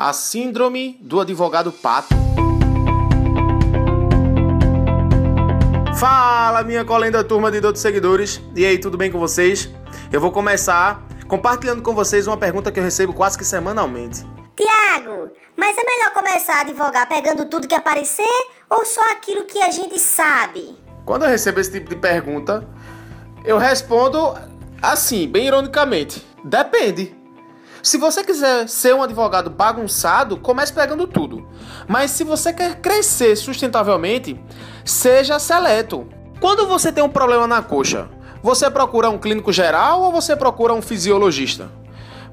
A Síndrome do Advogado Pato. Fala, minha colenda turma de 12 seguidores. E aí, tudo bem com vocês? Eu vou começar compartilhando com vocês uma pergunta que eu recebo quase que semanalmente. Tiago, mas é melhor começar a advogar pegando tudo que aparecer ou só aquilo que a gente sabe? Quando eu recebo esse tipo de pergunta, eu respondo assim, bem ironicamente: depende. Se você quiser ser um advogado bagunçado, comece pegando tudo. Mas se você quer crescer sustentavelmente, seja seleto. Quando você tem um problema na coxa, você procura um clínico geral ou você procura um fisiologista?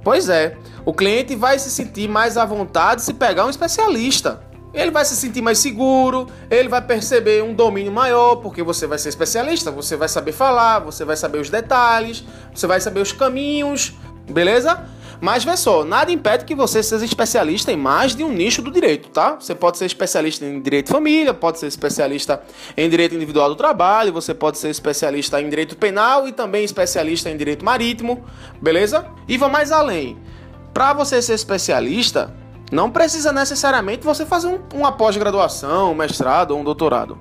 Pois é, o cliente vai se sentir mais à vontade se pegar um especialista. Ele vai se sentir mais seguro, ele vai perceber um domínio maior, porque você vai ser especialista, você vai saber falar, você vai saber os detalhes, você vai saber os caminhos, beleza? Mas vê só, nada impede que você seja especialista em mais de um nicho do direito, tá? Você pode ser especialista em direito de família, pode ser especialista em direito individual do trabalho, você pode ser especialista em direito penal e também especialista em direito marítimo, beleza? E vou mais além. Para você ser especialista, não precisa necessariamente você fazer um, uma pós-graduação, um mestrado ou um doutorado.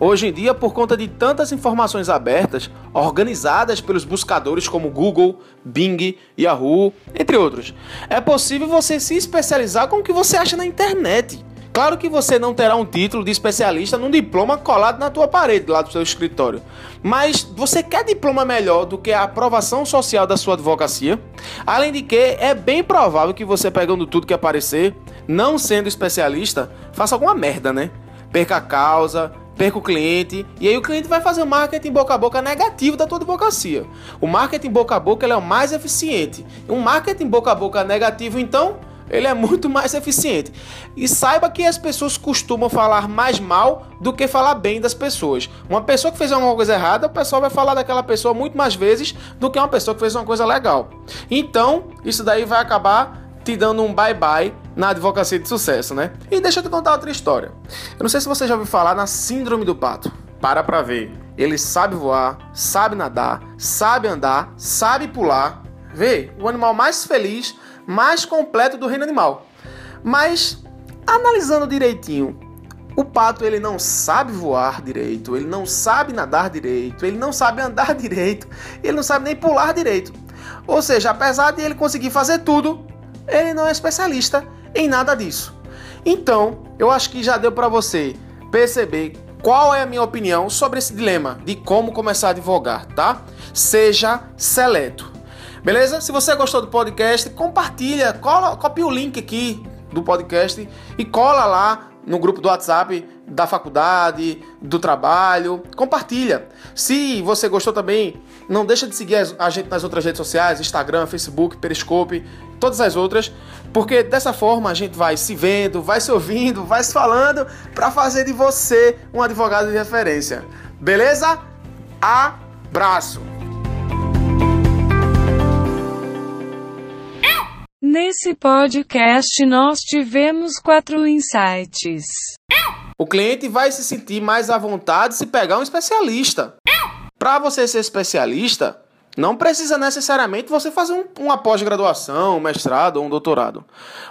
Hoje em dia, por conta de tantas informações abertas, organizadas pelos buscadores como Google, Bing, Yahoo, entre outros, é possível você se especializar com o que você acha na internet. Claro que você não terá um título de especialista num diploma colado na tua parede lá do seu escritório. Mas você quer diploma melhor do que a aprovação social da sua advocacia? Além de que é bem provável que você pegando tudo que aparecer, não sendo especialista, faça alguma merda, né? Perca a causa, perca o cliente, e aí o cliente vai fazer um marketing boca a boca negativo da tua advocacia. O marketing boca a boca é o mais eficiente. Um marketing boca a boca negativo, então, ele é muito mais eficiente. E saiba que as pessoas costumam falar mais mal do que falar bem das pessoas. Uma pessoa que fez alguma coisa errada, o pessoal vai falar daquela pessoa muito mais vezes do que uma pessoa que fez uma coisa legal. Então, isso daí vai acabar te dando um bye-bye na advocacia de sucesso, né? E deixa eu te contar outra história. Eu não sei se você já ouviu falar na síndrome do pato. Para pra ver. Ele sabe voar, sabe nadar, sabe andar, sabe pular. Vê, o animal mais feliz mais completo do reino animal. Mas analisando direitinho, o pato ele não sabe voar direito, ele não sabe nadar direito, ele não sabe andar direito, ele não sabe nem pular direito. Ou seja, apesar de ele conseguir fazer tudo, ele não é especialista em nada disso. Então, eu acho que já deu para você perceber qual é a minha opinião sobre esse dilema de como começar a advogar, tá? Seja seleto. Beleza? Se você gostou do podcast, compartilha, cola, copia o link aqui do podcast e cola lá no grupo do WhatsApp da faculdade, do trabalho, compartilha. Se você gostou também, não deixa de seguir a gente nas outras redes sociais, Instagram, Facebook, Periscope, todas as outras, porque dessa forma a gente vai se vendo, vai se ouvindo, vai se falando para fazer de você um advogado de referência. Beleza? Abraço. Nesse podcast nós tivemos quatro insights. O cliente vai se sentir mais à vontade se pegar um especialista. Para você ser especialista, não precisa necessariamente você fazer um, uma pós-graduação, um mestrado ou um doutorado.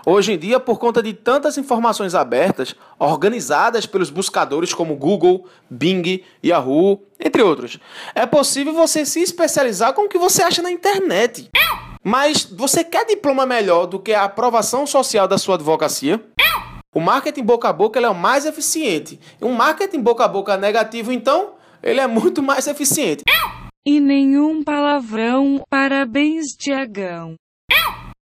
Hoje em dia, por conta de tantas informações abertas, organizadas pelos buscadores como Google, Bing, Yahoo, entre outros, é possível você se especializar com o que você acha na internet. Mas você quer diploma melhor do que a aprovação social da sua advocacia? O marketing boca a boca é o mais eficiente. Um marketing boca a boca negativo, então, ele é muito mais eficiente. E nenhum palavrão. Parabéns, Tiagão.